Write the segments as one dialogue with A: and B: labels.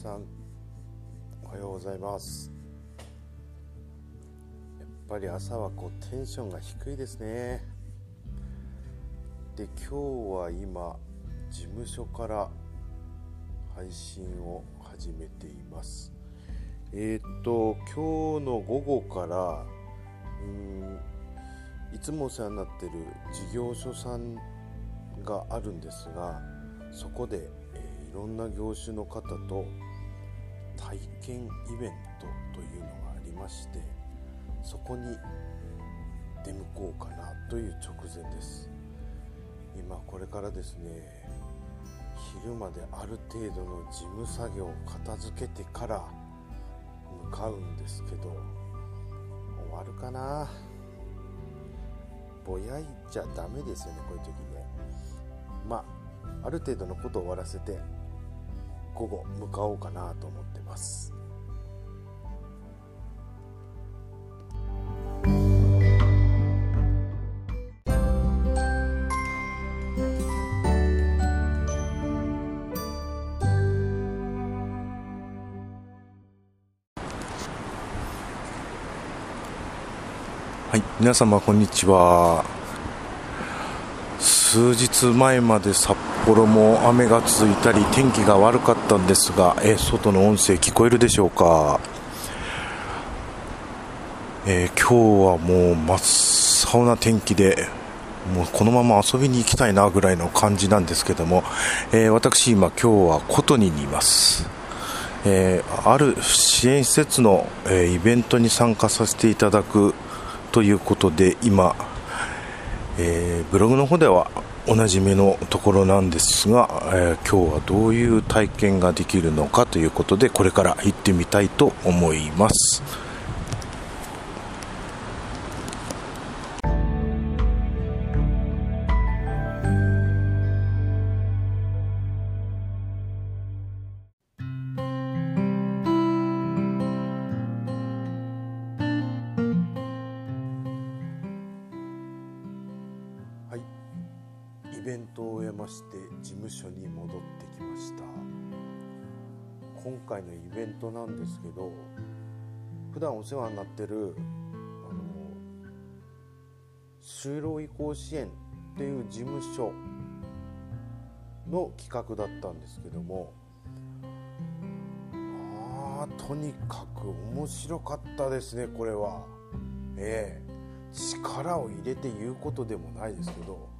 A: さんおはようございます。やっぱり朝はこうテンションが低いですね。で今日は今事務所から配信を始めています。えー、っと今日の午後からうんいつもお世話になってる事業所さんがあるんですがそこで、えー、いろんな業種の方と体験イベントというのがありましてそこに出向こうかなという直前です。今これからですね昼まである程度の事務作業を片付けてから向かうんですけど終わるかな。ぼやいちゃダメですよねこういう時ね。まあある程度のことを終わらせて午後向かおうかなと思ってます。はい皆様こんにちは。数日前まで札幌も雨が続いたり天気が悪かったんですがえ外の音声聞こえるでしょうか、えー、今日はもう真っ青な天気でもうこのまま遊びに行きたいなぐらいの感じなんですけども、えー、私今今日は琴にいます。えー、ある支援施設の、え、イベントに参加させていただくということで今、えー、ブログの方ではおなじみのところなんですが、えー、今日はどういう体験ができるのかということでこれから行ってみたいと思います。ベントを終えまして事務所に戻ってきました。今回のイベントなんですけど普段お世話になってるあの就労移行支援っていう事務所の企画だったんですけどもあとにかく面白かったですねこれは。ええ。力を入れて言うことでもないですけど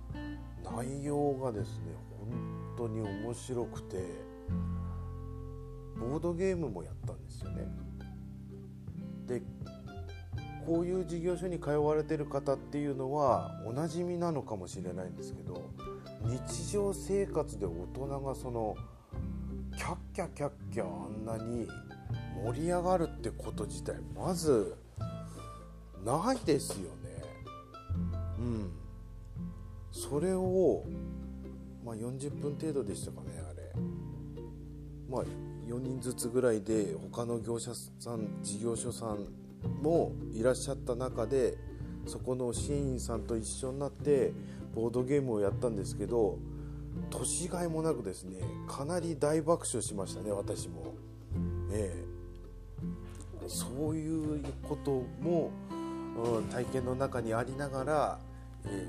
A: 内容がですね本当に面白くてボードゲームもやったんですよね。でこういう事業所に通われてる方っていうのはおなじみなのかもしれないんですけど日常生活で大人がそのキャッキャキャッキャあんなに盛り上がるってこと自体まずないですよね。うんそれを、まあ、40分程度でしたかねあれまあ4人ずつぐらいで他の業者さん事業所さんもいらっしゃった中でそこの支援員さんと一緒になってボードゲームをやったんですけど年がいもなくですねかなり大爆笑しましたね私も。ええ、そういうことも、うん、体験の中にありながら、え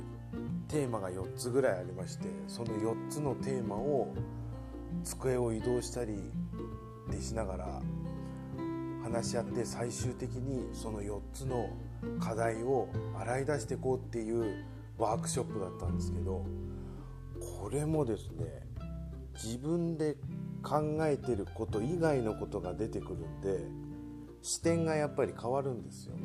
A: テーマが4つぐらいありましてその4つのテーマを机を移動したりでしながら話し合って最終的にその4つの課題を洗い出していこうっていうワークショップだったんですけどこれもですね自分で考えてること以外のことが出てくるんで視点がやっぱり変わるんですよね。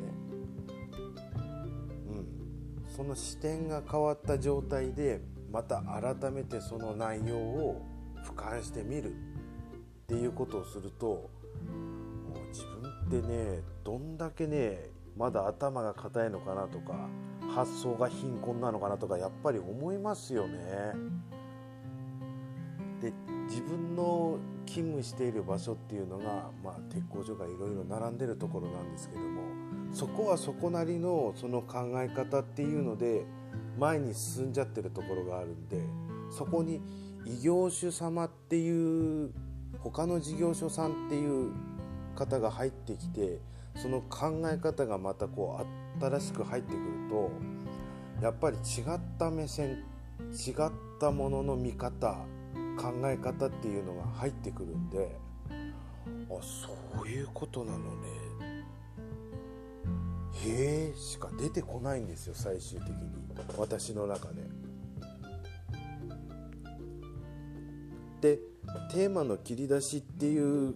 A: その視点が変わった状態でまた改めてその内容を俯瞰してみるっていうことをするともう自分ってねどんだけねまだ頭が硬いのかなとか発想が貧困なのかなとかやっぱり思いますよね。で自分の勤務している場所っていうのが、まあ、鉄工所がいろいろ並んでるところなんですけどもそこはそこなりのその考え方っていうので前に進んじゃってるところがあるんでそこに異業種様っていう他の事業所さんっていう方が入ってきてその考え方がまたこう新しく入ってくるとやっぱり違った目線違ったものの見方考え方っていうのが入ってくるんであそういうことなのね。へえしか出てこないんですよ最終的に私の中で。でテーマの切り出しっていう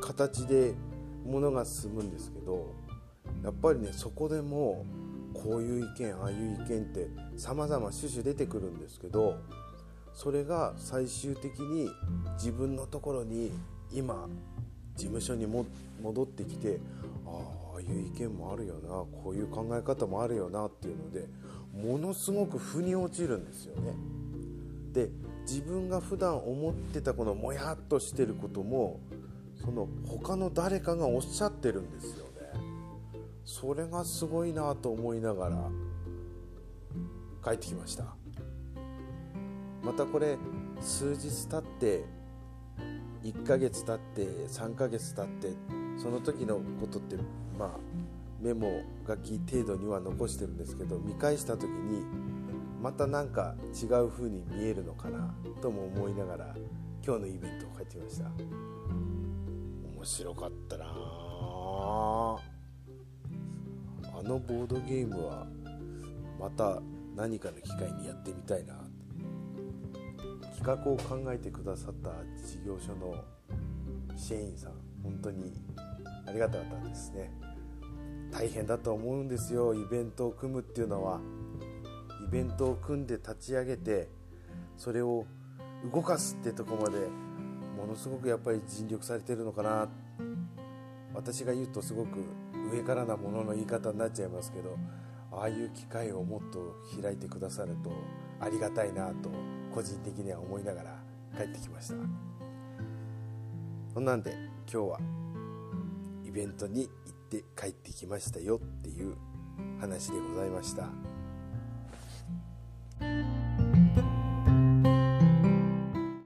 A: 形でものが進むんですけどやっぱりねそこでもこういう意見ああいう意見って様々種々出てくるんですけどそれが最終的に自分のところに今事務所に戻ってきてああいう意見もあるよなこういう考え方もあるよなっていうのでものすごく腑に落ちるんですよね。で自分が普段思ってたこのもやっとしてることもその他の誰かがおっしゃってるんですよね。それがすごいなと思いながら帰ってきましたまたこれ数日経って1ヶ月経って3ヶ月経ってその時のことってまあメモ書き程度には残してるんですけど見返した時にまた何か違う風に見えるのかなとも思いながら今日のイベントを帰ってきました。面白かったな。あのボードゲームはまた何かの機会にやってみたいな。企画を考えてくださった事業所の支援員さん本当にありがたかったですね。大変だと思うんですよ。イベントを組むっていうのは。イベントを組んで立ち上げてそれを動かすってとこまでものすごくやっぱり尽力されてるのかな。私が言うとすごく上からなものの言い方になっちゃいますけどああいう機会をもっと開いてくださるとありがたいなと個人的には思いながら帰ってきました。そんなんで今日はイベントに行って帰ってきましたよっていう話でございました。